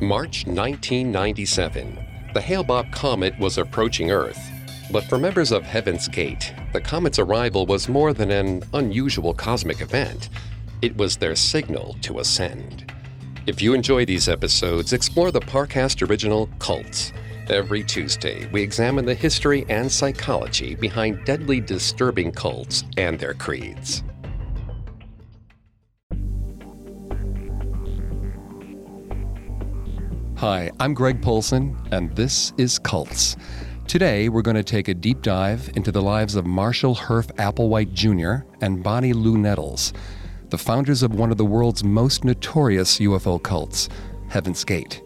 March 1997. The Hale-Bopp comet was approaching Earth. But for members of Heaven's Gate, the comet's arrival was more than an unusual cosmic event. It was their signal to ascend. If you enjoy these episodes, explore the Parcast original Cults. Every Tuesday, we examine the history and psychology behind deadly disturbing cults and their creeds. Hi, I'm Greg Polcyn, and this is Cults. Today, we're going to take a deep dive into the lives of Marshall Herff Applewhite Jr. and Bonnie Lou Nettles, the founders of one of the world's most notorious UFO cults, Heaven's Gate.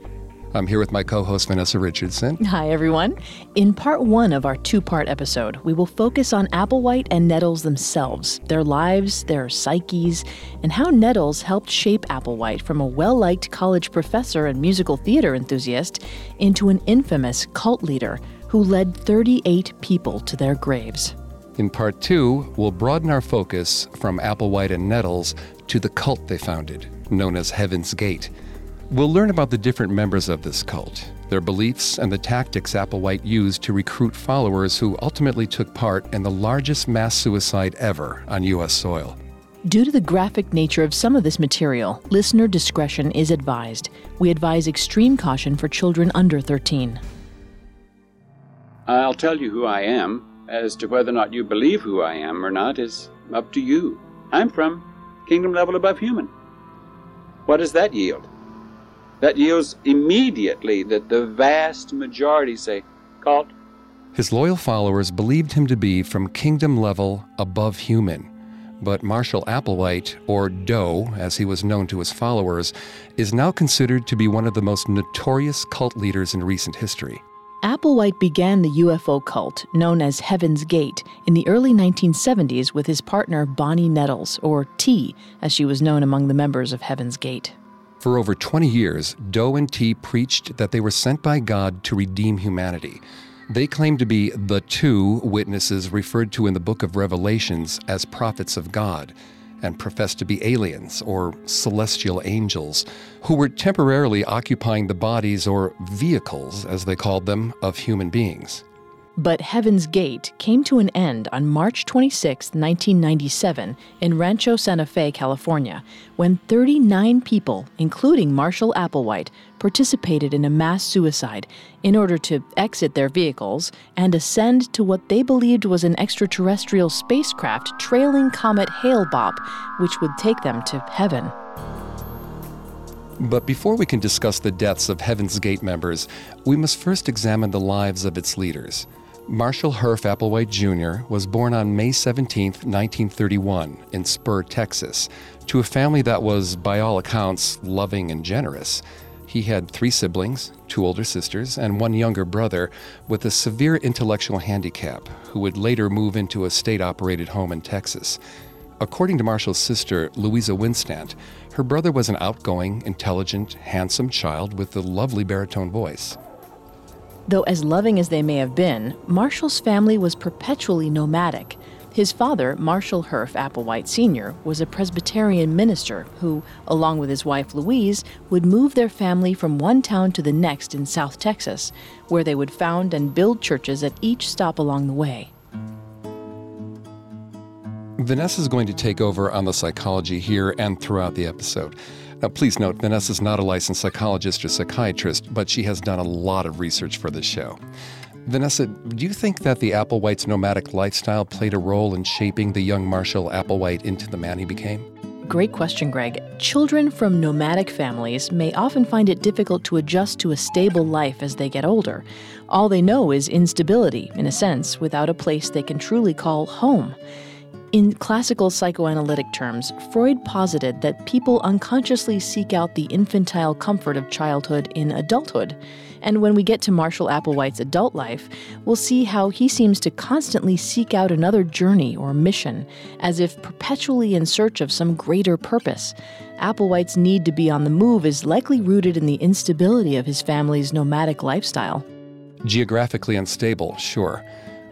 I'm here with my co host, Vanessa Richardson. Hi, everyone. In part one of our two part episode, we will focus on Applewhite and Nettles themselves, their lives, their psyches, and how Nettles helped shape Applewhite from a well liked college professor and musical theater enthusiast into an infamous cult leader who led 38 people to their graves. In part two, we'll broaden our focus from Applewhite and Nettles to the cult they founded, known as Heaven's Gate. We'll learn about the different members of this cult, their beliefs, and the tactics Applewhite used to recruit followers who ultimately took part in the largest mass suicide ever on U.S. soil. Due to the graphic nature of some of this material, listener discretion is advised. We advise extreme caution for children under 13. I'll tell you who I am. As to whether or not you believe who I am or not is up to you. I'm from kingdom level above human. What does that yield? That yields immediately that the vast majority say, cult. His loyal followers believed him to be from kingdom level above human. But Marshall Applewhite, or Doe, as he was known to his followers, is now considered to be one of the most notorious cult leaders in recent history. Applewhite began the UFO cult, known as Heaven's Gate, in the early 1970s with his partner Bonnie Nettles, or T, as she was known among the members of Heaven's Gate. For over 20 years, Doe and T preached that they were sent by God to redeem humanity. They claimed to be the two witnesses referred to in the book of Revelations as prophets of God, and professed to be aliens or celestial angels who were temporarily occupying the bodies or vehicles, as they called them, of human beings. But Heaven's Gate came to an end on March 26, 1997, in Rancho Santa Fe, California, when 39 people, including Marshall Applewhite, participated in a mass suicide in order to exit their vehicles and ascend to what they believed was an extraterrestrial spacecraft trailing Comet Hale-Bopp, which would take them to heaven. But before we can discuss the deaths of Heaven's Gate members, we must first examine the lives of its leaders. Marshall Herff Applewhite Jr. was born on May 17, 1931, in Spur, Texas, to a family that was, by all accounts, loving and generous. He had three siblings, two older sisters, and one younger brother with a severe intellectual handicap, who would later move into a state operated home in Texas. according to Marshall's sister, Louisa Winstant, her brother was an outgoing, intelligent, handsome child with a lovely baritone voice. Though as loving as they may have been, Marshall's family was perpetually nomadic. His father, Marshall Herff Applewhite Sr., was a Presbyterian minister who, along with his wife Louise, would move their family from one town to the next in South Texas, where they would found and build churches at each stop along the way. Vanessa is going to take over on the psychology here and throughout the episode. Now, please note, Vanessa is not a licensed psychologist or psychiatrist, but she has done a lot of research for this show. Vanessa, do you think that the Applewhite's nomadic lifestyle played a role in shaping the young Marshall Applewhite into the man he became? Great question, Greg. Children from nomadic families may often find it difficult to adjust to a stable life as they get older. All they know is instability, in a sense, without a place they can truly call home. In classical psychoanalytic terms, Freud posited that people unconsciously seek out the infantile comfort of childhood in adulthood. And when we get to Marshall Applewhite's adult life, we'll see how he seems to constantly seek out another journey or mission, as if perpetually in search of some greater purpose. Applewhite's need to be on the move is likely rooted in the instability of his family's nomadic lifestyle. Geographically unstable, sure.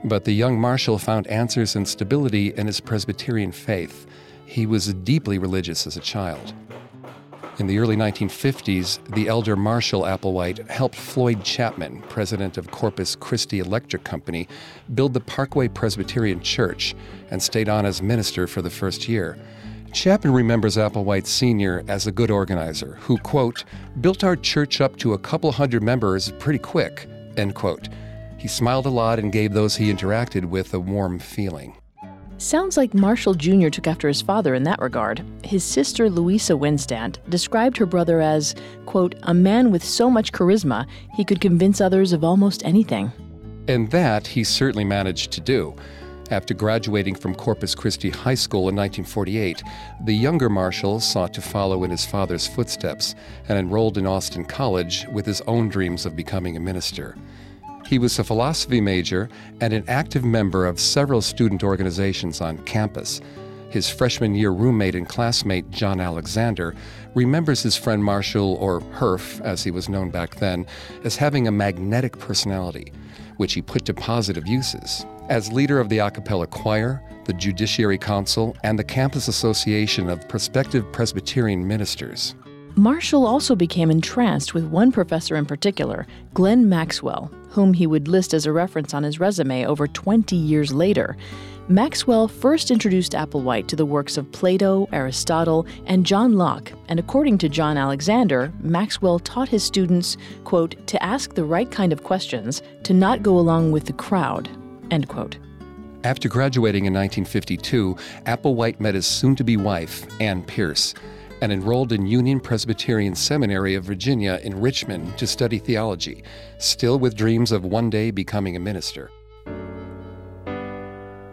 But the young Marshall found answers and stability in his Presbyterian faith. He was deeply religious as a child. In the early 1950s, the elder Marshall Applewhite helped Floyd Chapman, president of Corpus Christi Electric Company, build the Parkway Presbyterian Church and stayed on as minister for the first year. Chapman remembers Applewhite Sr. as a good organizer who, quote, built our church up to a couple hundred members pretty quick, end quote. He smiled a lot and gave those he interacted with a warm feeling. Sounds like Marshall Jr. took after his father in that regard. His sister Louisa Winstand described her brother as, quote, a man with so much charisma he could convince others of almost anything. And that he certainly managed to do. After graduating from Corpus Christi High School in 1948, the younger Marshall sought to follow in his father's footsteps and enrolled in Austin College with his own dreams of becoming a minister. He was a philosophy major and an active member of several student organizations on campus. His freshman year roommate and classmate, John Alexander, remembers his friend Marshall, or Herff as he was known back then, as having a magnetic personality, which he put to positive uses. As leader of the a cappella choir, the Judiciary Council, and the Campus Association of Prospective Presbyterian Ministers. Marshall also became entranced with one professor in particular, Glenn Maxwell, whom he would list as a reference on his resume over 20 years later. Maxwell first introduced Applewhite to the works of Plato, Aristotle, and John Locke, and according to John Alexander, Maxwell taught his students, quote, to ask the right kind of questions, to not go along with the crowd, end quote. After graduating in 1952, Applewhite met his soon to be wife, Ann Pierce and enrolled in Union Presbyterian Seminary of Virginia in Richmond to study theology, still with dreams of one day becoming a minister.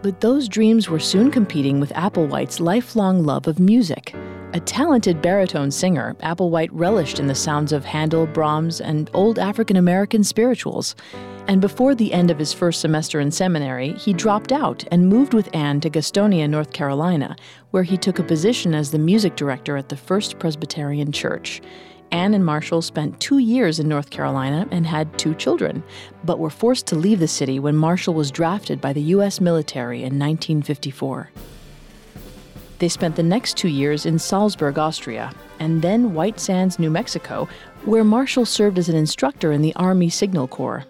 But those dreams were soon competing with Applewhite's lifelong love of music. A talented baritone singer, Applewhite relished in the sounds of Handel, Brahms, and old African American spirituals. And before the end of his first semester in seminary, he dropped out and moved with Anne to Gastonia, North Carolina, where he took a position as the music director at the First Presbyterian Church. Anne and Marshall spent two years in North Carolina and had two children, but were forced to leave the city when Marshall was drafted by the U.S. military in 1954. They spent the next two years in Salzburg, Austria, and then White Sands, New Mexico, where Marshall served as an instructor in the Army Signal Corps.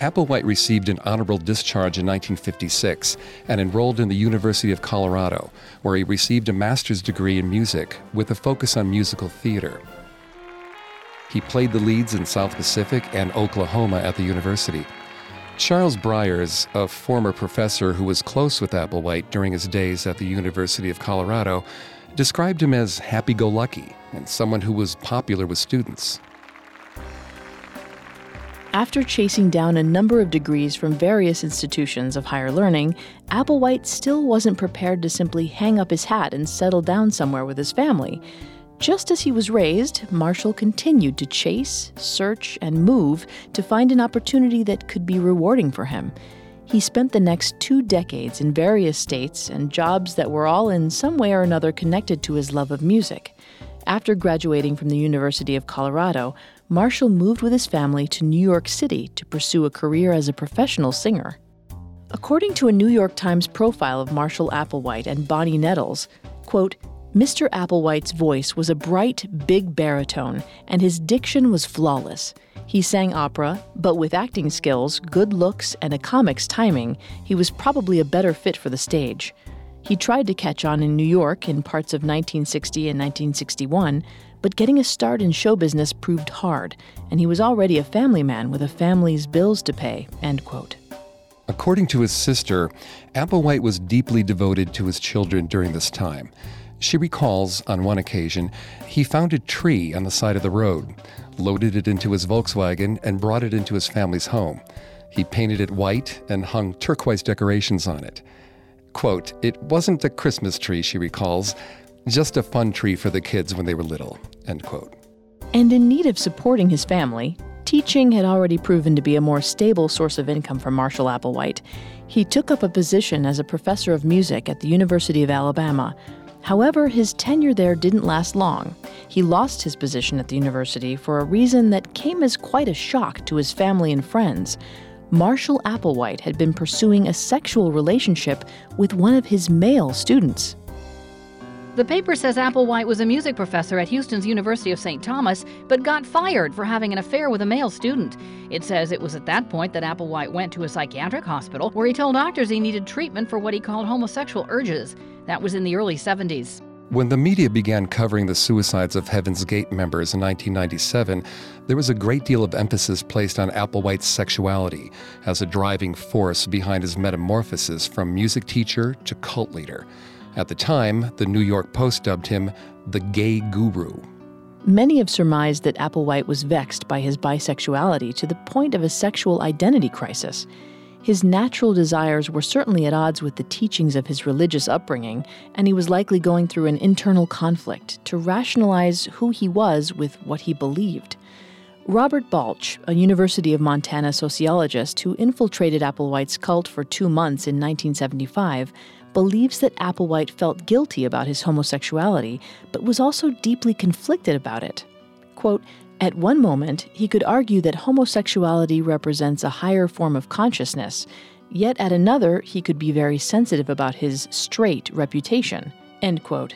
Applewhite received an honorable discharge in 1956 and enrolled in the University of Colorado, where he received a master's degree in music with a focus on musical theater. He played the leads in South Pacific and Oklahoma at the university. Charles Briers, a former professor who was close with Applewhite during his days at the University of Colorado, described him as happy go lucky and someone who was popular with students. After chasing down a number of degrees from various institutions of higher learning, Applewhite still wasn't prepared to simply hang up his hat and settle down somewhere with his family. Just as he was raised, Marshall continued to chase, search, and move to find an opportunity that could be rewarding for him. He spent the next two decades in various states and jobs that were all in some way or another connected to his love of music. After graduating from the University of Colorado, Marshall moved with his family to New York City to pursue a career as a professional singer. According to a New York Times profile of Marshall Applewhite and Bonnie Nettles, quote, Mr. Applewhite's voice was a bright, big baritone, and his diction was flawless. He sang opera, but with acting skills, good looks, and a comic's timing, he was probably a better fit for the stage. He tried to catch on in New York in parts of 1960 and 1961, but getting a start in show business proved hard, and he was already a family man with a family's bills to pay. End quote. According to his sister, Applewhite was deeply devoted to his children during this time. She recalls, on one occasion, he found a tree on the side of the road, loaded it into his Volkswagen, and brought it into his family's home. He painted it white and hung turquoise decorations on it. Quote, It wasn't a Christmas tree, she recalls, just a fun tree for the kids when they were little. End quote. And in need of supporting his family, teaching had already proven to be a more stable source of income for Marshall Applewhite. He took up a position as a professor of music at the University of Alabama, However, his tenure there didn't last long. He lost his position at the university for a reason that came as quite a shock to his family and friends. Marshall Applewhite had been pursuing a sexual relationship with one of his male students. The paper says Applewhite was a music professor at Houston's University of St. Thomas, but got fired for having an affair with a male student. It says it was at that point that Applewhite went to a psychiatric hospital where he told doctors he needed treatment for what he called homosexual urges. That was in the early 70s. When the media began covering the suicides of Heaven's Gate members in 1997, there was a great deal of emphasis placed on Applewhite's sexuality as a driving force behind his metamorphosis from music teacher to cult leader. At the time, the New York Post dubbed him the gay guru. Many have surmised that Applewhite was vexed by his bisexuality to the point of a sexual identity crisis. His natural desires were certainly at odds with the teachings of his religious upbringing, and he was likely going through an internal conflict to rationalize who he was with what he believed. Robert Balch, a University of Montana sociologist who infiltrated Applewhite's cult for two months in 1975, believes that Applewhite felt guilty about his homosexuality, but was also deeply conflicted about it. Quote, at one moment, he could argue that homosexuality represents a higher form of consciousness, yet at another, he could be very sensitive about his straight reputation. End quote.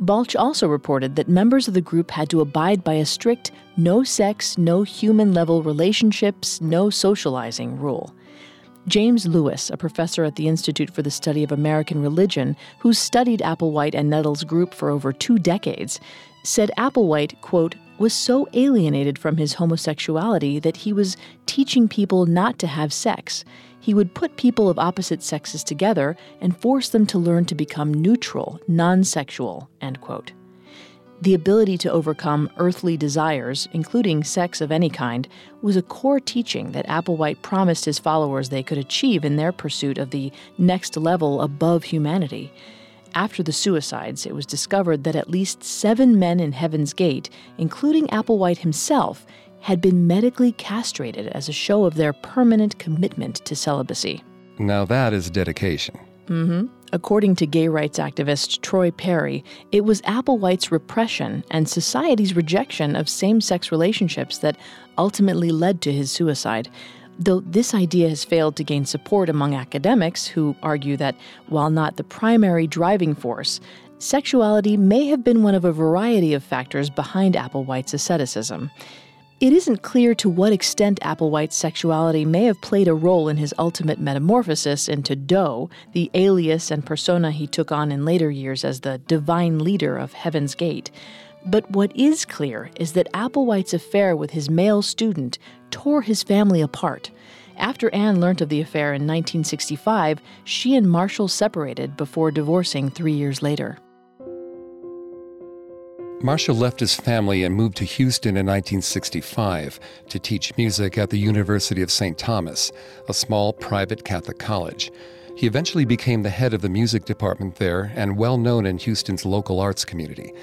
Balch also reported that members of the group had to abide by a strict no sex, no human level relationships, no socializing rule. James Lewis, a professor at the Institute for the Study of American Religion, who studied Applewhite and Nettles' group for over two decades, said Applewhite, quote, was so alienated from his homosexuality that he was teaching people not to have sex. He would put people of opposite sexes together and force them to learn to become neutral, non sexual. End quote. The ability to overcome earthly desires, including sex of any kind, was a core teaching that Applewhite promised his followers they could achieve in their pursuit of the next level above humanity. After the suicides, it was discovered that at least seven men in Heaven's Gate, including Applewhite himself, had been medically castrated as a show of their permanent commitment to celibacy. Now that is dedication. Mm-hmm. According to gay rights activist Troy Perry, it was Applewhite's repression and society's rejection of same sex relationships that ultimately led to his suicide. Though this idea has failed to gain support among academics who argue that, while not the primary driving force, sexuality may have been one of a variety of factors behind Applewhite's asceticism. It isn't clear to what extent Applewhite's sexuality may have played a role in his ultimate metamorphosis into Doe, the alias and persona he took on in later years as the divine leader of Heaven's Gate. But what is clear is that Applewhite's affair with his male student tore his family apart. After Anne learnt of the affair in 1965, she and Marshall separated before divorcing three years later. Marshall left his family and moved to Houston in 1965 to teach music at the University of St. Thomas, a small private Catholic college. He eventually became the head of the music department there and well known in Houston's local arts community.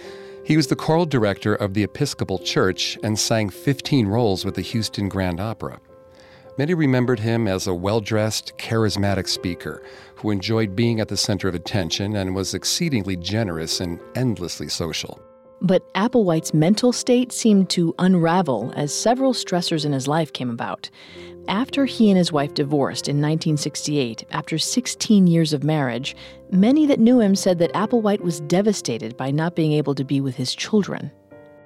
He was the choral director of the Episcopal Church and sang 15 roles with the Houston Grand Opera. Many remembered him as a well dressed, charismatic speaker who enjoyed being at the center of attention and was exceedingly generous and endlessly social. But Applewhite's mental state seemed to unravel as several stressors in his life came about. After he and his wife divorced in 1968, after 16 years of marriage, many that knew him said that Applewhite was devastated by not being able to be with his children.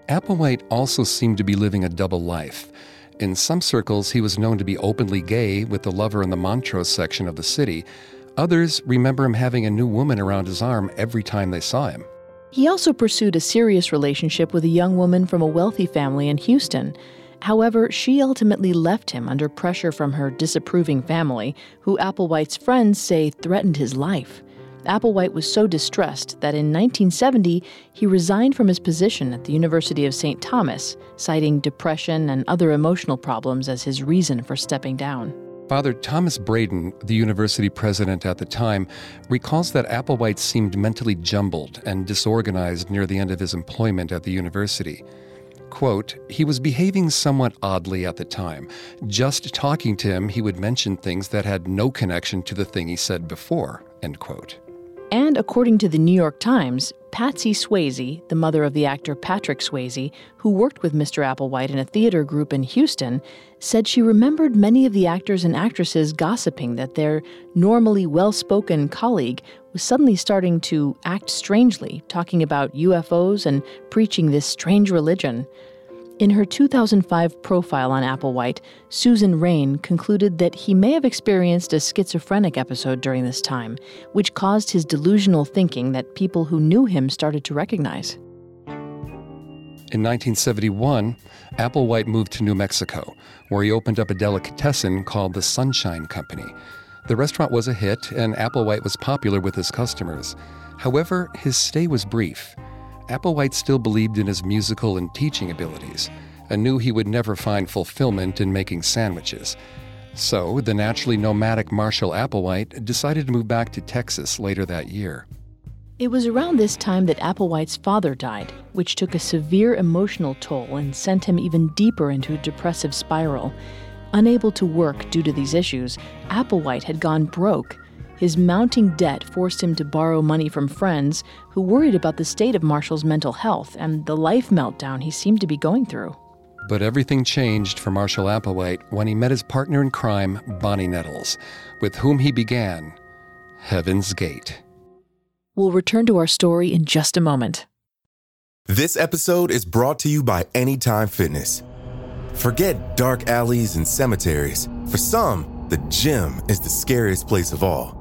Applewhite also seemed to be living a double life. In some circles, he was known to be openly gay with the lover in the Montrose section of the city. Others remember him having a new woman around his arm every time they saw him. He also pursued a serious relationship with a young woman from a wealthy family in Houston. However, she ultimately left him under pressure from her disapproving family, who Applewhite's friends say threatened his life. Applewhite was so distressed that in 1970 he resigned from his position at the University of St. Thomas, citing depression and other emotional problems as his reason for stepping down. Father Thomas Braden, the university president at the time, recalls that Applewhite seemed mentally jumbled and disorganized near the end of his employment at the university. Quote, he was behaving somewhat oddly at the time. Just talking to him, he would mention things that had no connection to the thing he said before, end quote. And according to the New York Times, Patsy Swayze, the mother of the actor Patrick Swayze, who worked with Mr. Applewhite in a theater group in Houston, said she remembered many of the actors and actresses gossiping that their normally well spoken colleague was suddenly starting to act strangely, talking about UFOs and preaching this strange religion. In her 2005 profile on Applewhite, Susan Raine concluded that he may have experienced a schizophrenic episode during this time, which caused his delusional thinking that people who knew him started to recognize. In 1971, Applewhite moved to New Mexico, where he opened up a delicatessen called the Sunshine Company. The restaurant was a hit, and Applewhite was popular with his customers. However, his stay was brief. Applewhite still believed in his musical and teaching abilities and knew he would never find fulfillment in making sandwiches. So, the naturally nomadic Marshall Applewhite decided to move back to Texas later that year. It was around this time that Applewhite's father died, which took a severe emotional toll and sent him even deeper into a depressive spiral. Unable to work due to these issues, Applewhite had gone broke his mounting debt forced him to borrow money from friends who worried about the state of Marshall's mental health and the life meltdown he seemed to be going through. But everything changed for Marshall Applewhite when he met his partner in crime, Bonnie Nettles, with whom he began Heaven's Gate. We'll return to our story in just a moment. This episode is brought to you by Anytime Fitness. Forget dark alleys and cemeteries. For some, the gym is the scariest place of all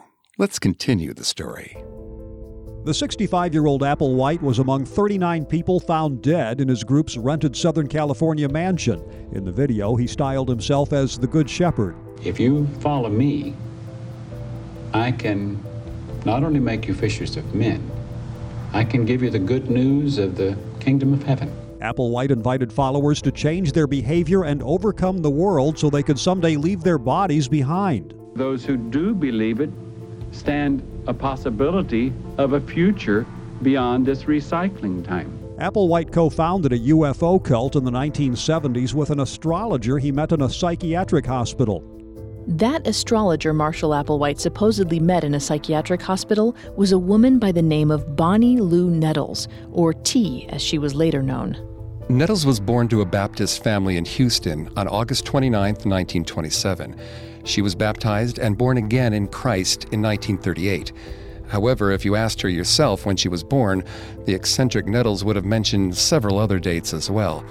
let's continue the story. The 65 year old Applewhite was among 39 people found dead in his group's rented Southern California mansion. In the video, he styled himself as the Good Shepherd. If you follow me, I can not only make you fishers of men, I can give you the good news of the kingdom of heaven. Applewhite invited followers to change their behavior and overcome the world so they could someday leave their bodies behind. Those who do believe it stand a possibility of a future beyond this recycling time. Applewhite co founded a UFO cult in the 1970s with an astrologer he met in a psychiatric hospital. That astrologer Marshall Applewhite supposedly met in a psychiatric hospital was a woman by the name of Bonnie Lou Nettles, or T as she was later known. Nettles was born to a Baptist family in Houston on August 29, 1927. She was baptized and born again in Christ in 1938. However, if you asked her yourself when she was born, the eccentric Nettles would have mentioned several other dates as well.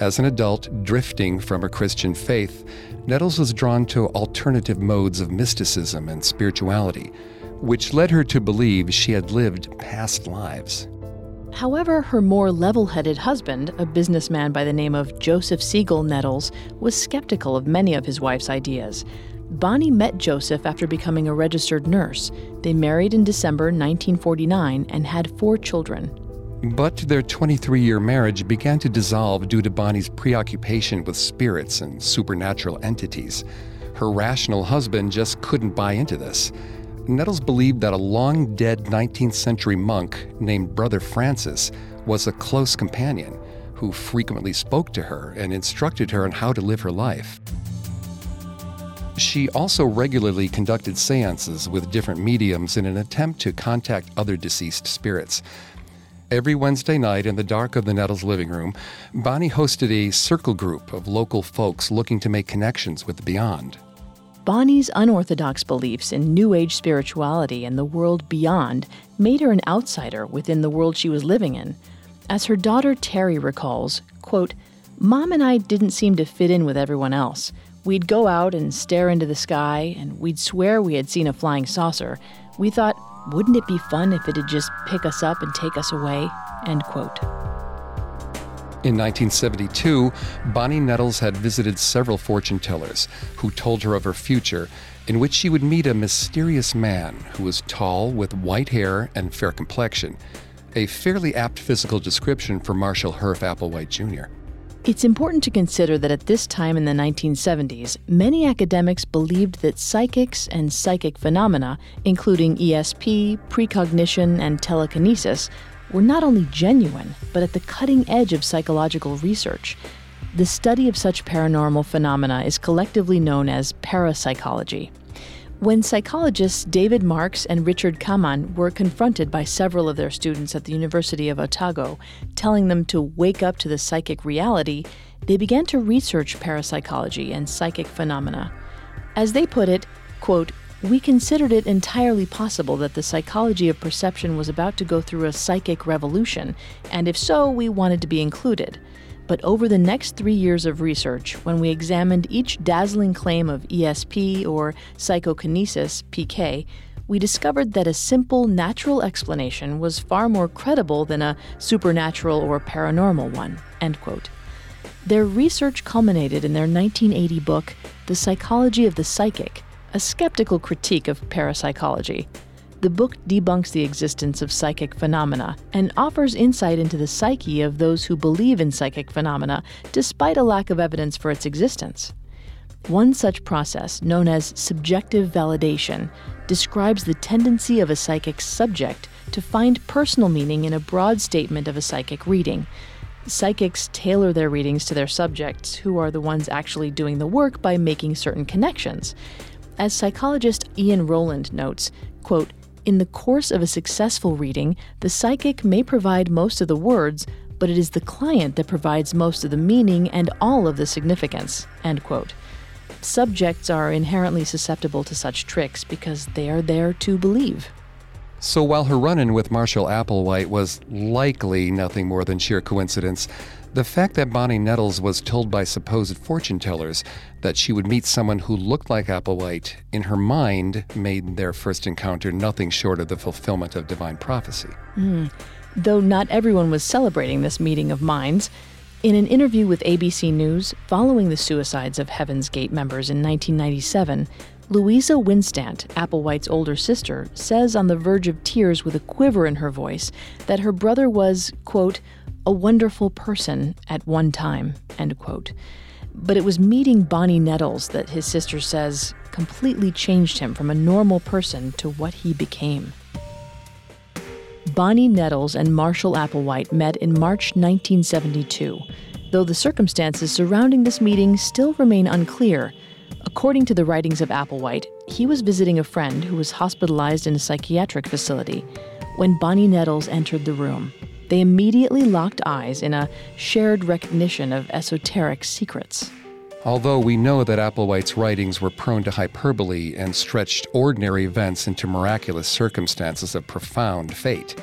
As an adult drifting from her Christian faith, Nettles was drawn to alternative modes of mysticism and spirituality, which led her to believe she had lived past lives. However, her more level headed husband, a businessman by the name of Joseph Siegel Nettles, was skeptical of many of his wife's ideas. Bonnie met Joseph after becoming a registered nurse. They married in December 1949 and had four children. But their 23 year marriage began to dissolve due to Bonnie's preoccupation with spirits and supernatural entities. Her rational husband just couldn't buy into this. Nettles believed that a long dead 19th century monk named Brother Francis was a close companion who frequently spoke to her and instructed her on how to live her life. She also regularly conducted seances with different mediums in an attempt to contact other deceased spirits. Every Wednesday night in the dark of the Nettles living room, Bonnie hosted a circle group of local folks looking to make connections with the beyond. Bonnie's unorthodox beliefs in New Age spirituality and the world beyond made her an outsider within the world she was living in. As her daughter Terry recalls, quote, Mom and I didn't seem to fit in with everyone else. We'd go out and stare into the sky, and we'd swear we had seen a flying saucer. We thought, wouldn't it be fun if it'd just pick us up and take us away? End quote. In 1972, Bonnie Nettles had visited several fortune tellers who told her of her future, in which she would meet a mysterious man who was tall with white hair and fair complexion, a fairly apt physical description for Marshall Herff Applewhite Jr. It's important to consider that at this time in the 1970s, many academics believed that psychics and psychic phenomena, including ESP, precognition, and telekinesis, were not only genuine, but at the cutting edge of psychological research. The study of such paranormal phenomena is collectively known as parapsychology. When psychologists David Marks and Richard Kammann were confronted by several of their students at the University of Otago, telling them to wake up to the psychic reality, they began to research parapsychology and psychic phenomena. As they put it, quote, we considered it entirely possible that the psychology of perception was about to go through a psychic revolution, and if so, we wanted to be included. But over the next three years of research, when we examined each dazzling claim of ESP or psychokinesis, PK, we discovered that a simple natural explanation was far more credible than a supernatural or paranormal one. End quote. Their research culminated in their 1980 book, The Psychology of the Psychic, a skeptical critique of parapsychology. The book debunks the existence of psychic phenomena and offers insight into the psyche of those who believe in psychic phenomena despite a lack of evidence for its existence. One such process, known as subjective validation, describes the tendency of a psychic subject to find personal meaning in a broad statement of a psychic reading. Psychics tailor their readings to their subjects, who are the ones actually doing the work by making certain connections. As psychologist Ian Rowland notes, quote, in the course of a successful reading, the psychic may provide most of the words, but it is the client that provides most of the meaning and all of the significance. End quote. Subjects are inherently susceptible to such tricks because they are there to believe. So while her run in with Marshall Applewhite was likely nothing more than sheer coincidence, the fact that Bonnie Nettles was told by supposed fortune tellers that she would meet someone who looked like Applewhite in her mind made their first encounter nothing short of the fulfillment of divine prophecy. Mm. Though not everyone was celebrating this meeting of minds, in an interview with ABC News following the suicides of Heaven's Gate members in 1997, Louisa Winstant, Applewhite's older sister, says on the verge of tears with a quiver in her voice that her brother was, quote, a wonderful person at one time, end quote. But it was meeting Bonnie Nettles that his sister says completely changed him from a normal person to what he became. Bonnie Nettles and Marshall Applewhite met in March 1972, though the circumstances surrounding this meeting still remain unclear. According to the writings of Applewhite, he was visiting a friend who was hospitalized in a psychiatric facility when Bonnie Nettles entered the room. They immediately locked eyes in a shared recognition of esoteric secrets. Although we know that Applewhite's writings were prone to hyperbole and stretched ordinary events into miraculous circumstances of profound fate.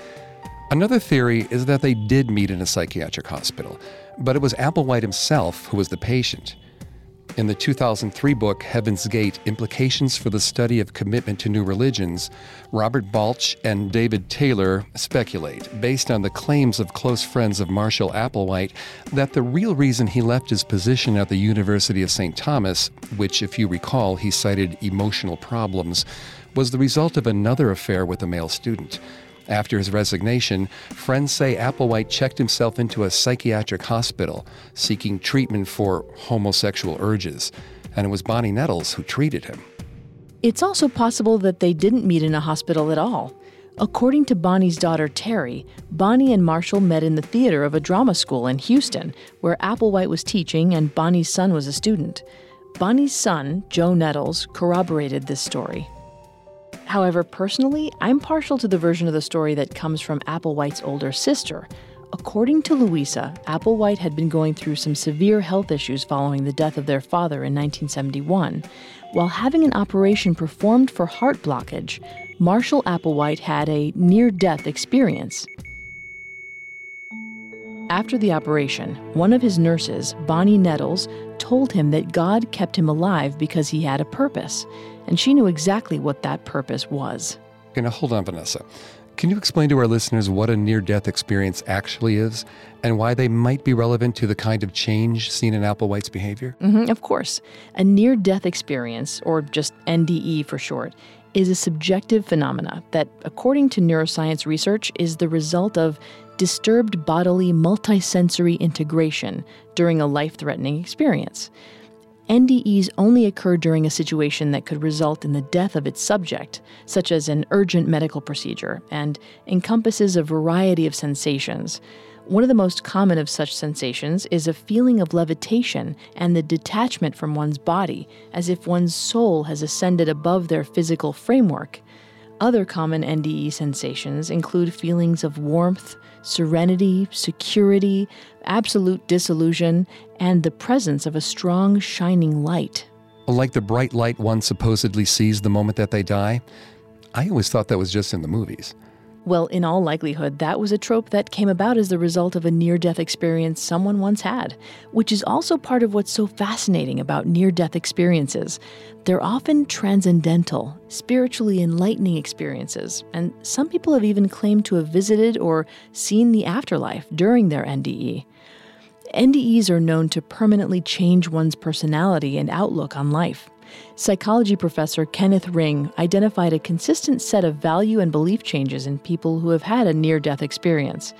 Another theory is that they did meet in a psychiatric hospital, but it was Applewhite himself who was the patient. In the 2003 book Heaven's Gate Implications for the Study of Commitment to New Religions, Robert Balch and David Taylor speculate, based on the claims of close friends of Marshall Applewhite, that the real reason he left his position at the University of St. Thomas, which, if you recall, he cited emotional problems, was the result of another affair with a male student. After his resignation, friends say Applewhite checked himself into a psychiatric hospital seeking treatment for homosexual urges, and it was Bonnie Nettles who treated him. It's also possible that they didn't meet in a hospital at all. According to Bonnie's daughter Terry, Bonnie and Marshall met in the theater of a drama school in Houston, where Applewhite was teaching and Bonnie's son was a student. Bonnie's son, Joe Nettles, corroborated this story. However, personally, I'm partial to the version of the story that comes from Applewhite's older sister. According to Louisa, Applewhite had been going through some severe health issues following the death of their father in 1971. While having an operation performed for heart blockage, Marshall Applewhite had a near death experience. After the operation, one of his nurses, Bonnie Nettles, told him that God kept him alive because he had a purpose and she knew exactly what that purpose was. Okay, now hold on, Vanessa. Can you explain to our listeners what a near death experience actually is and why they might be relevant to the kind of change seen in Applewhite's behavior? Mm-hmm, of course. A near death experience, or just NDE for short, is a subjective phenomena that, according to neuroscience research, is the result of disturbed bodily multisensory integration during a life threatening experience. NDEs only occur during a situation that could result in the death of its subject, such as an urgent medical procedure, and encompasses a variety of sensations. One of the most common of such sensations is a feeling of levitation and the detachment from one's body, as if one's soul has ascended above their physical framework. Other common NDE sensations include feelings of warmth, serenity, security, absolute disillusion, and the presence of a strong, shining light. Like the bright light one supposedly sees the moment that they die? I always thought that was just in the movies. Well, in all likelihood, that was a trope that came about as the result of a near death experience someone once had, which is also part of what's so fascinating about near death experiences. They're often transcendental, spiritually enlightening experiences, and some people have even claimed to have visited or seen the afterlife during their NDE. NDEs are known to permanently change one's personality and outlook on life. Psychology professor Kenneth Ring identified a consistent set of value and belief changes in people who have had a near death experience.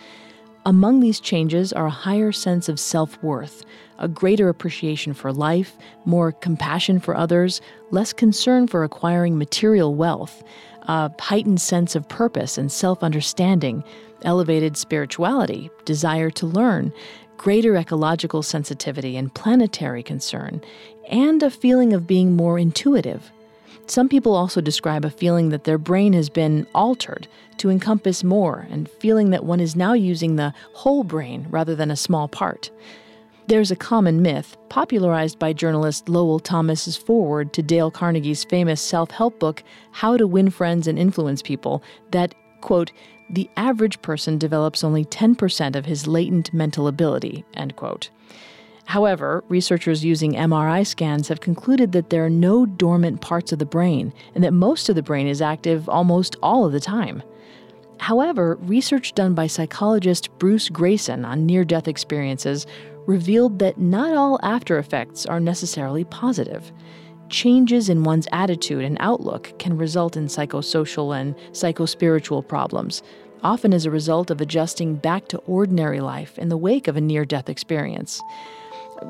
Among these changes are a higher sense of self worth, a greater appreciation for life, more compassion for others, less concern for acquiring material wealth, a heightened sense of purpose and self understanding, elevated spirituality, desire to learn, greater ecological sensitivity and planetary concern, and a feeling of being more intuitive. Some people also describe a feeling that their brain has been altered to encompass more and feeling that one is now using the whole brain rather than a small part. There's a common myth, popularized by journalist Lowell Thomas's foreword to Dale Carnegie's famous self help book, How to Win Friends and Influence People, that, quote, the average person develops only 10% of his latent mental ability, end quote. However, researchers using MRI scans have concluded that there are no dormant parts of the brain and that most of the brain is active almost all of the time. However, research done by psychologist Bruce Greyson on near death experiences revealed that not all after effects are necessarily positive. Changes in one's attitude and outlook can result in psychosocial and psychospiritual problems, often as a result of adjusting back to ordinary life in the wake of a near death experience.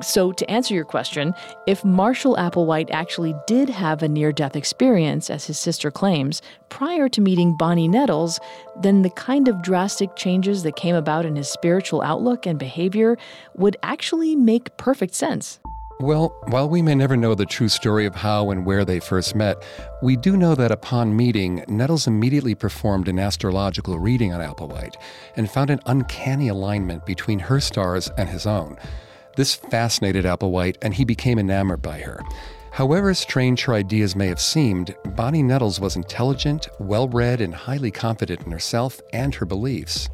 So, to answer your question, if Marshall Applewhite actually did have a near death experience, as his sister claims, prior to meeting Bonnie Nettles, then the kind of drastic changes that came about in his spiritual outlook and behavior would actually make perfect sense. Well, while we may never know the true story of how and where they first met, we do know that upon meeting, Nettles immediately performed an astrological reading on Applewhite and found an uncanny alignment between her stars and his own. This fascinated Applewhite, and he became enamored by her. However strange her ideas may have seemed, Bonnie Nettles was intelligent, well read, and highly confident in herself and her beliefs.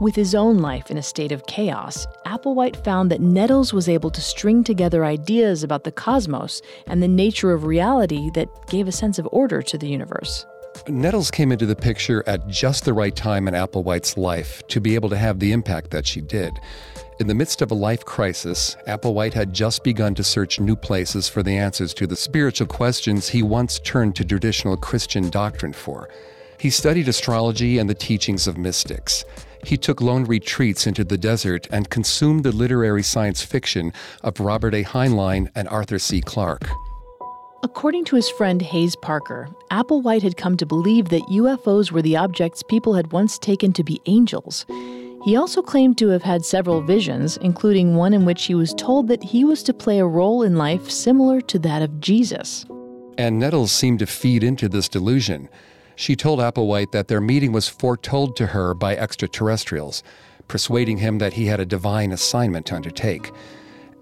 With his own life in a state of chaos, Applewhite found that Nettles was able to string together ideas about the cosmos and the nature of reality that gave a sense of order to the universe. Nettles came into the picture at just the right time in Applewhite's life to be able to have the impact that she did. In the midst of a life crisis, Applewhite had just begun to search new places for the answers to the spiritual questions he once turned to traditional Christian doctrine for. He studied astrology and the teachings of mystics. He took lone retreats into the desert and consumed the literary science fiction of Robert A. Heinlein and Arthur C. Clarke. According to his friend Hayes Parker, Applewhite had come to believe that UFOs were the objects people had once taken to be angels. He also claimed to have had several visions, including one in which he was told that he was to play a role in life similar to that of Jesus. And Nettles seemed to feed into this delusion. She told Applewhite that their meeting was foretold to her by extraterrestrials, persuading him that he had a divine assignment to undertake.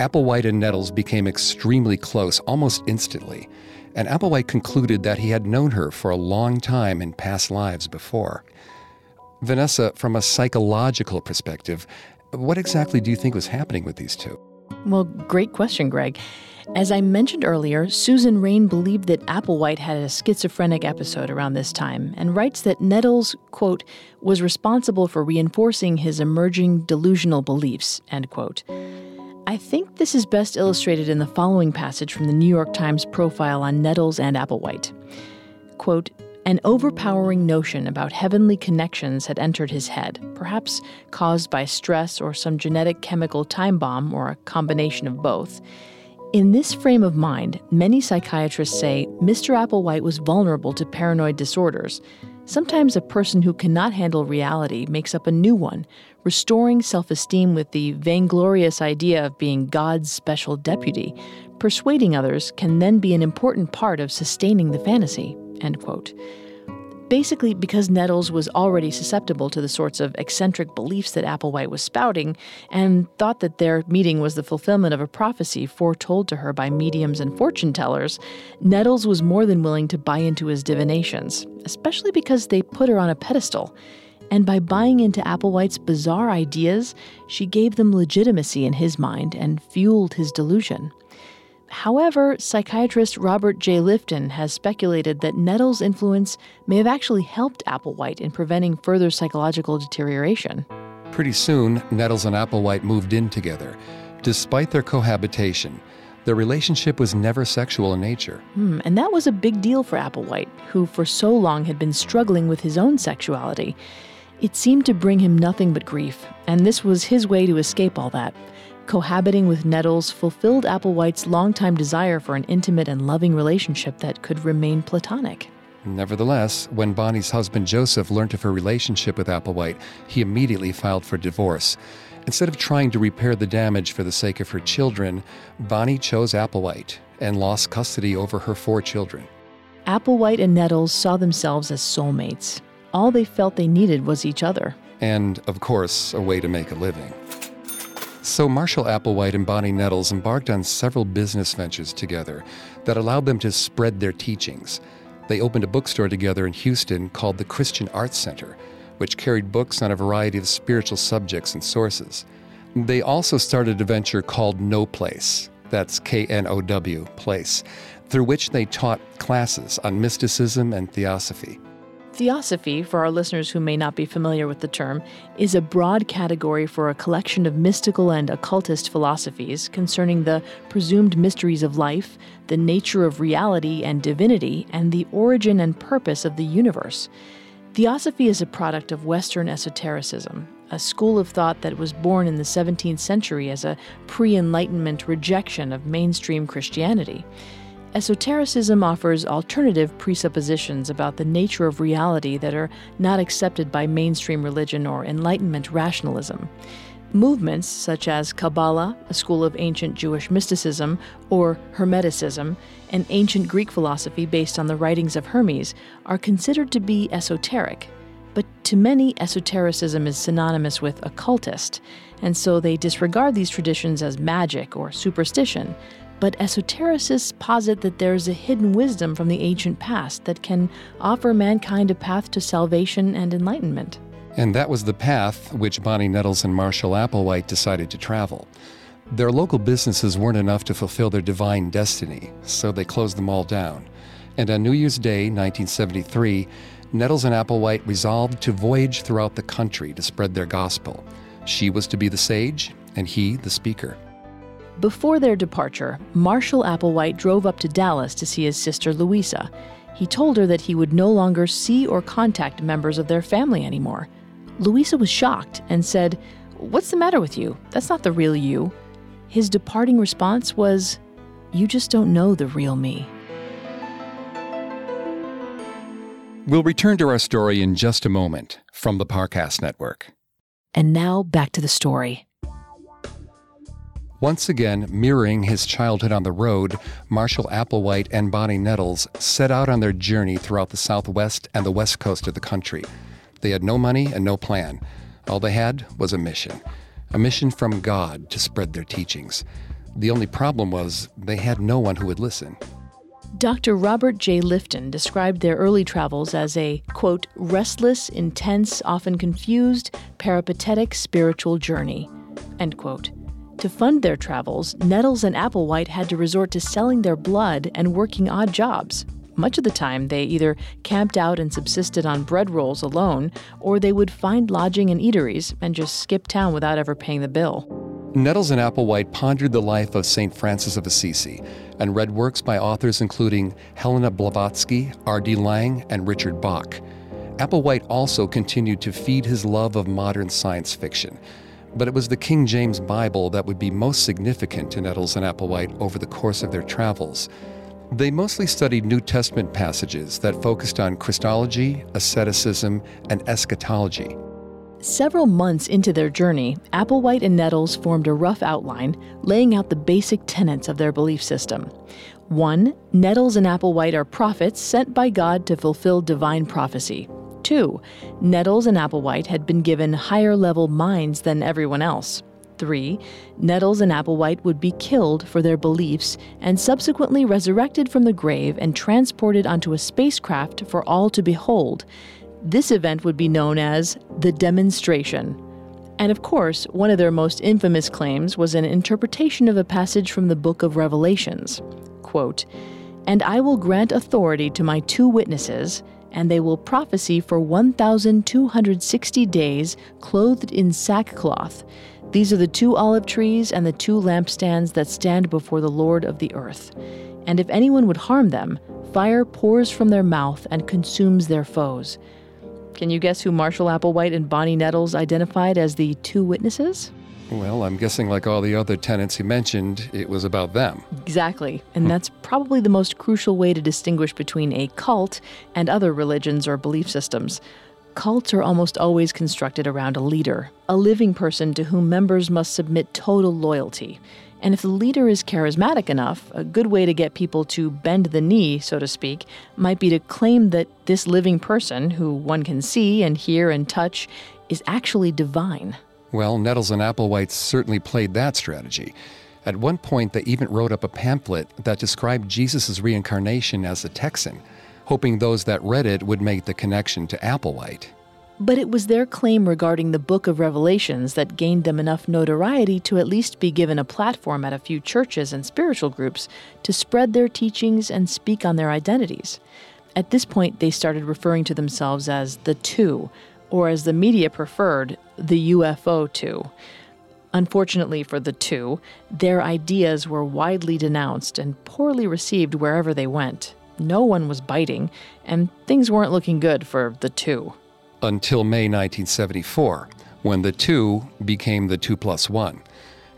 Applewhite and Nettles became extremely close almost instantly, and Applewhite concluded that he had known her for a long time in past lives before. Vanessa, from a psychological perspective, what exactly do you think was happening with these two? Well, great question, Greg. As I mentioned earlier, Susan Raine believed that Applewhite had a schizophrenic episode around this time and writes that Nettles, quote, was responsible for reinforcing his emerging delusional beliefs, end quote. I think this is best illustrated in the following passage from the New York Times profile on Nettles and Applewhite. Quote, an overpowering notion about heavenly connections had entered his head, perhaps caused by stress or some genetic chemical time bomb or a combination of both. In this frame of mind, many psychiatrists say Mr. Applewhite was vulnerable to paranoid disorders. Sometimes a person who cannot handle reality makes up a new one, restoring self esteem with the vainglorious idea of being God's special deputy. Persuading others can then be an important part of sustaining the fantasy. End quote. Basically, because Nettles was already susceptible to the sorts of eccentric beliefs that Applewhite was spouting, and thought that their meeting was the fulfillment of a prophecy foretold to her by mediums and fortune tellers, Nettles was more than willing to buy into his divinations, especially because they put her on a pedestal. And by buying into Applewhite's bizarre ideas, she gave them legitimacy in his mind and fueled his delusion. However, psychiatrist Robert J. Lifton has speculated that Nettles' influence may have actually helped Applewhite in preventing further psychological deterioration. Pretty soon, Nettles and Applewhite moved in together. Despite their cohabitation, their relationship was never sexual in nature. Hmm, and that was a big deal for Applewhite, who for so long had been struggling with his own sexuality. It seemed to bring him nothing but grief, and this was his way to escape all that. Cohabiting with Nettles fulfilled Applewhite's longtime desire for an intimate and loving relationship that could remain platonic. Nevertheless, when Bonnie's husband Joseph learned of her relationship with Applewhite, he immediately filed for divorce. Instead of trying to repair the damage for the sake of her children, Bonnie chose Applewhite and lost custody over her four children. Applewhite and Nettles saw themselves as soulmates. All they felt they needed was each other. And, of course, a way to make a living. So Marshall Applewhite and Bonnie Nettles embarked on several business ventures together that allowed them to spread their teachings. They opened a bookstore together in Houston called the Christian Arts Center, which carried books on a variety of spiritual subjects and sources. They also started a venture called Know Place, that's K N O W, Place, through which they taught classes on mysticism and theosophy. Theosophy, for our listeners who may not be familiar with the term, is a broad category for a collection of mystical and occultist philosophies concerning the presumed mysteries of life, the nature of reality and divinity, and the origin and purpose of the universe. Theosophy is a product of Western esotericism, a school of thought that was born in the 17th century as a pre Enlightenment rejection of mainstream Christianity. Esotericism offers alternative presuppositions about the nature of reality that are not accepted by mainstream religion or Enlightenment rationalism. Movements such as Kabbalah, a school of ancient Jewish mysticism, or Hermeticism, an ancient Greek philosophy based on the writings of Hermes, are considered to be esoteric. But to many, esotericism is synonymous with occultist, and so they disregard these traditions as magic or superstition. But esotericists posit that there's a hidden wisdom from the ancient past that can offer mankind a path to salvation and enlightenment. And that was the path which Bonnie Nettles and Marshall Applewhite decided to travel. Their local businesses weren't enough to fulfill their divine destiny, so they closed them all down. And on New Year's Day, 1973, Nettles and Applewhite resolved to voyage throughout the country to spread their gospel. She was to be the sage, and he the speaker. Before their departure, Marshall Applewhite drove up to Dallas to see his sister Louisa. He told her that he would no longer see or contact members of their family anymore. Louisa was shocked and said, What's the matter with you? That's not the real you. His departing response was, You just don't know the real me. We'll return to our story in just a moment from the Parcast Network. And now back to the story. Once again, mirroring his childhood on the road, Marshall Applewhite and Bonnie Nettles set out on their journey throughout the Southwest and the West Coast of the country. They had no money and no plan. All they had was a mission a mission from God to spread their teachings. The only problem was they had no one who would listen. Dr. Robert J. Lifton described their early travels as a, quote, restless, intense, often confused, peripatetic spiritual journey, end quote. To fund their travels, Nettles and Applewhite had to resort to selling their blood and working odd jobs. Much of the time, they either camped out and subsisted on bread rolls alone, or they would find lodging in eateries and just skip town without ever paying the bill. Nettles and Applewhite pondered the life of St. Francis of Assisi and read works by authors including Helena Blavatsky, R.D. Laing, and Richard Bach. Applewhite also continued to feed his love of modern science fiction. But it was the King James Bible that would be most significant to Nettles and Applewhite over the course of their travels. They mostly studied New Testament passages that focused on Christology, asceticism, and eschatology. Several months into their journey, Applewhite and Nettles formed a rough outline laying out the basic tenets of their belief system. One, Nettles and Applewhite are prophets sent by God to fulfill divine prophecy. Two, Nettles and Applewhite had been given higher level minds than everyone else. 3, Nettles and Applewhite would be killed for their beliefs and subsequently resurrected from the grave and transported onto a spacecraft for all to behold. This event would be known as the demonstration. And of course, one of their most infamous claims was an interpretation of a passage from the book of Revelations. Quote, And I will grant authority to my two witnesses, and they will prophesy for 1,260 days, clothed in sackcloth. These are the two olive trees and the two lampstands that stand before the Lord of the earth. And if anyone would harm them, fire pours from their mouth and consumes their foes. Can you guess who Marshall Applewhite and Bonnie Nettles identified as the two witnesses? Well, I'm guessing, like all the other tenants you mentioned, it was about them. Exactly. And hmm. that's probably the most crucial way to distinguish between a cult and other religions or belief systems. Cults are almost always constructed around a leader, a living person to whom members must submit total loyalty. And if the leader is charismatic enough, a good way to get people to bend the knee, so to speak, might be to claim that this living person, who one can see and hear and touch, is actually divine. Well, Nettles and Applewhite certainly played that strategy. At one point, they even wrote up a pamphlet that described Jesus' reincarnation as a Texan hoping those that read it would make the connection to Applewhite. But it was their claim regarding the book of Revelations that gained them enough notoriety to at least be given a platform at a few churches and spiritual groups to spread their teachings and speak on their identities. At this point, they started referring to themselves as the Two, or as the media preferred, the UFO Two. Unfortunately for the two, their ideas were widely denounced and poorly received wherever they went no one was biting, and things weren't looking good for the two. Until May 1974, when the two became the two plus one.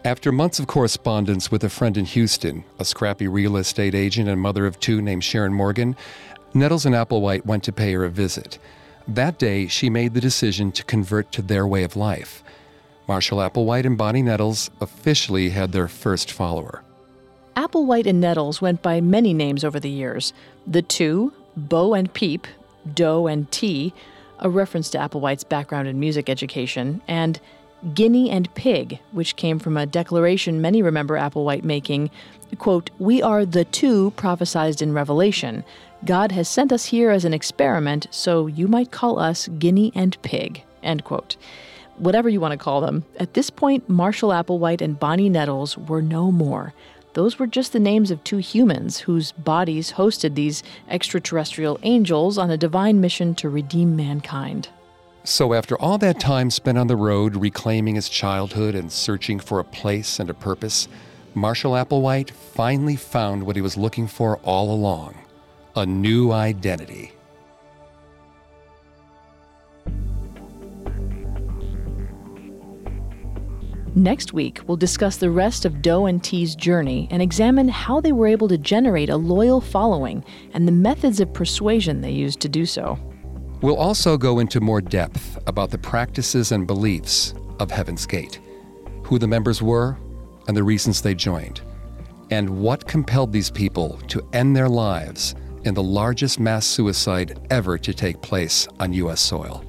After months of correspondence with a friend in Houston, a scrappy real estate agent and mother of two named Sharon Morgan, Nettles and Applewhite went to pay her a visit. That day, she made the decision to convert to their way of life. Marshall Applewhite and Bonnie Nettles officially had their first follower. Applewhite and Nettles went by many names over the years the Two, Bo and Peep, Do and Ti, a reference to Applewhite's background in music education, and guinea and pig, which came from a declaration many remember Applewhite making, quote, "We are the two prophesied in Revelation. God has sent us here as an experiment, so you might call us guinea and pig." End quote. Whatever you want to call them, at this point Marshall Applewhite and Bonnie Nettles were no more. Those were just the names of two humans whose bodies hosted these extraterrestrial angels on a divine mission to redeem mankind. So, after all that time spent on the road reclaiming his childhood and searching for a place and a purpose, Marshall Applewhite finally found what he was looking for all along a new identity. Next week, we'll discuss the rest of Do and Ti's journey and examine how they were able to generate a loyal following and the methods of persuasion they used to do so. We'll also go into more depth about the practices and beliefs of Heaven's Gate, who the members were, and the reasons they joined, and what compelled these people to end their lives in the largest mass suicide ever to take place on U.S. soil.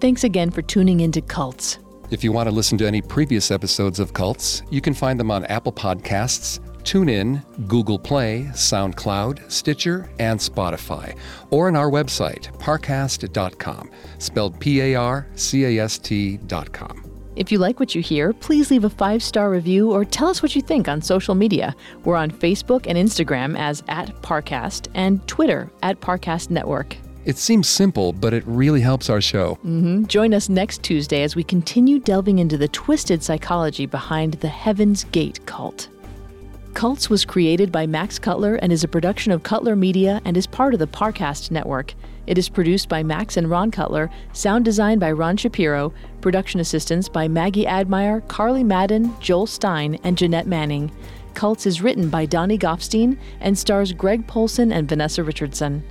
Thanks again for tuning into Cults. If you want to listen to any previous episodes of Cults, you can find them on Apple Podcasts, TuneIn, Google Play, SoundCloud, Stitcher, and Spotify, or on our website, parcast.com, spelled P A R C A S T.com. If you like what you hear, please leave a five star review or tell us what you think on social media. We're on Facebook and Instagram as at Parcast and Twitter at Parcast Network. It seems simple, but it really helps our show. Mm-hmm. Join us next Tuesday as we continue delving into the twisted psychology behind the Heaven's Gate cult. Cults was created by Max Cutler and is a production of Cutler Media and is part of the Parcast network. It is produced by Max and Ron Cutler, sound design by Ron Shapiro, production assistance by Maggie Admire, Carly Madden, Joel Stein, and Jeanette Manning. Cults is written by Donnie Goffstein and stars Greg Polcyn and Vanessa Richardson.